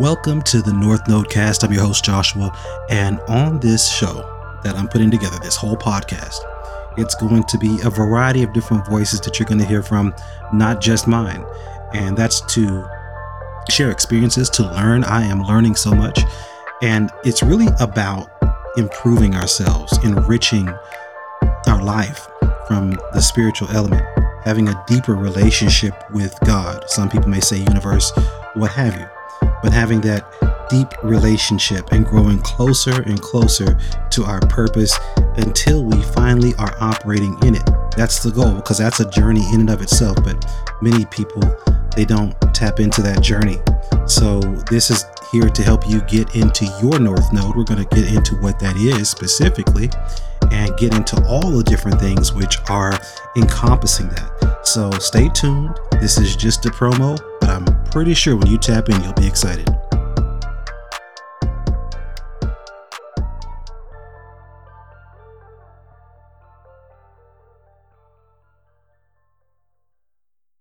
Welcome to the North Node Cast. I'm your host, Joshua. And on this show that I'm putting together, this whole podcast, it's going to be a variety of different voices that you're going to hear from, not just mine. And that's to share experiences, to learn. I am learning so much. And it's really about improving ourselves, enriching our life from the spiritual element having a deeper relationship with God. Some people may say universe, what have you but having that deep relationship and growing closer and closer to our purpose until we finally are operating in it. That's the goal because that's a journey in and of itself. But many people, they don't tap into that journey. So this is here to help you get into your North Node. We're going to get into what that is specifically and get into all the different things which are encompassing that. So stay tuned. This is just a promo, but I'm pretty sure when you tap in, you'll be excited.